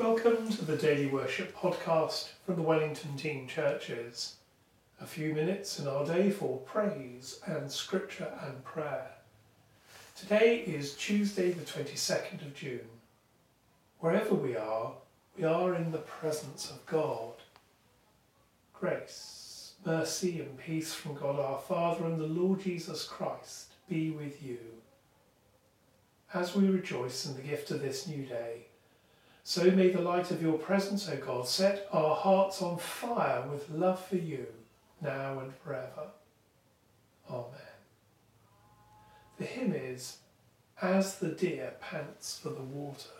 Welcome to the Daily Worship podcast from the Wellington Team Churches. A few minutes in our day for praise and scripture and prayer. Today is Tuesday, the 22nd of June. Wherever we are, we are in the presence of God. Grace, mercy, and peace from God our Father and the Lord Jesus Christ be with you. As we rejoice in the gift of this new day, so may the light of your presence, O God, set our hearts on fire with love for you, now and forever. Amen. The hymn is, As the deer pants for the water.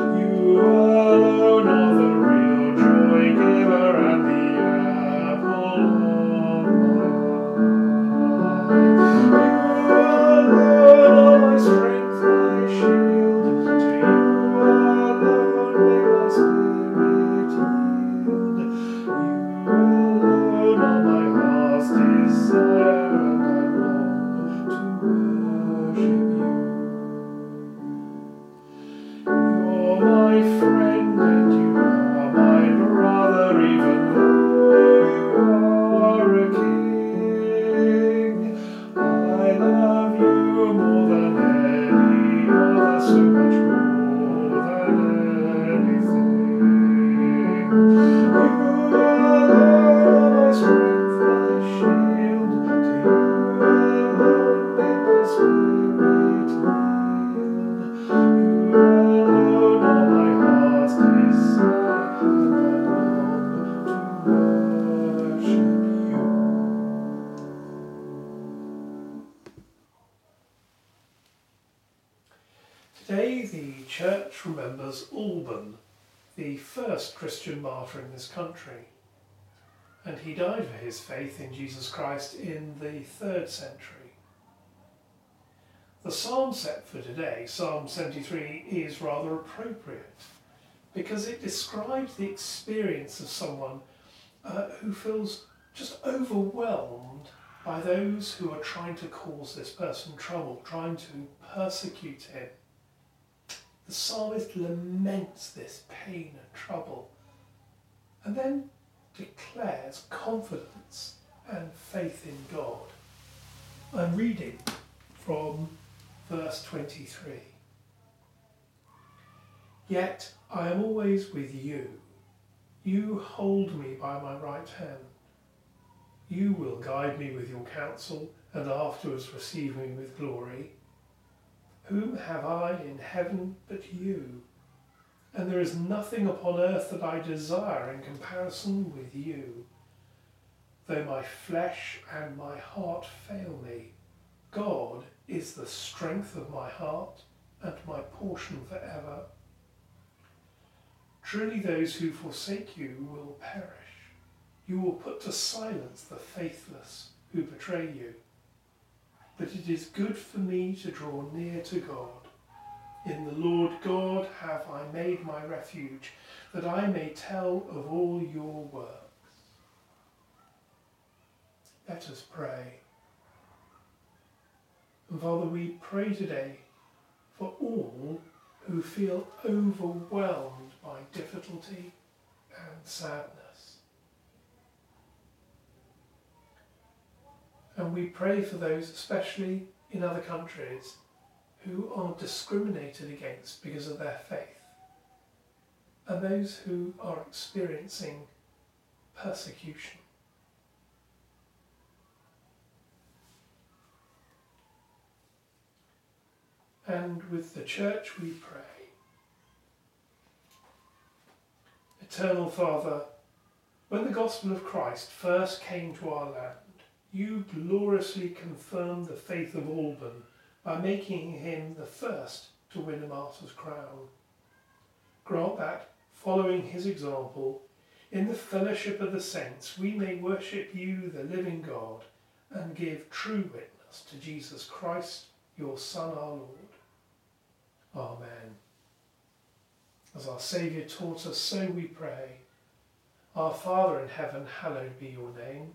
Today church remembers Alban, the first Christian martyr in this country. And he died for his faith in Jesus Christ in the third century. The psalm set for today, Psalm 73, is rather appropriate because it describes the experience of someone uh, who feels just overwhelmed by those who are trying to cause this person trouble, trying to persecute him. The psalmist laments this pain and trouble and then declares confidence and faith in God. I'm reading from verse 23. Yet I am always with you. You hold me by my right hand. You will guide me with your counsel and afterwards receive me with glory. Whom have I in heaven but you? And there is nothing upon earth that I desire in comparison with you. Though my flesh and my heart fail me, God is the strength of my heart and my portion forever. Truly, those who forsake you will perish. You will put to silence the faithless who betray you that it is good for me to draw near to God. In the Lord God have I made my refuge, that I may tell of all your works. Let us pray. And Father, we pray today for all who feel overwhelmed by difficulty and sadness. And we pray for those, especially in other countries, who are discriminated against because of their faith. and those who are experiencing persecution. And with the church we pray. Eternal Father, when the gospel of Christ first came to our land, you gloriously confirmed the faith of Alban by making him the first to win a martyr's crown. Grant that, following his example, in the fellowship of the saints we may worship you, the living God, and give true witness to Jesus Christ, your Son, our Lord. Amen. As our Saviour taught us, so we pray. Our Father in heaven, hallowed be your name.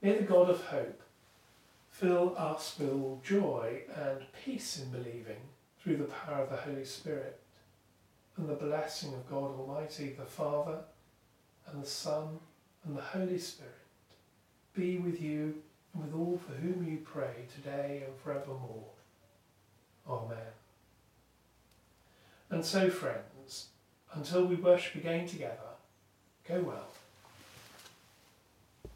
May the God of hope fill us with all joy and peace in believing through the power of the Holy Spirit and the blessing of God Almighty, the Father and the Son and the Holy Spirit be with you and with all for whom you pray today and forevermore. Amen. And so, friends, until we worship again together, go well.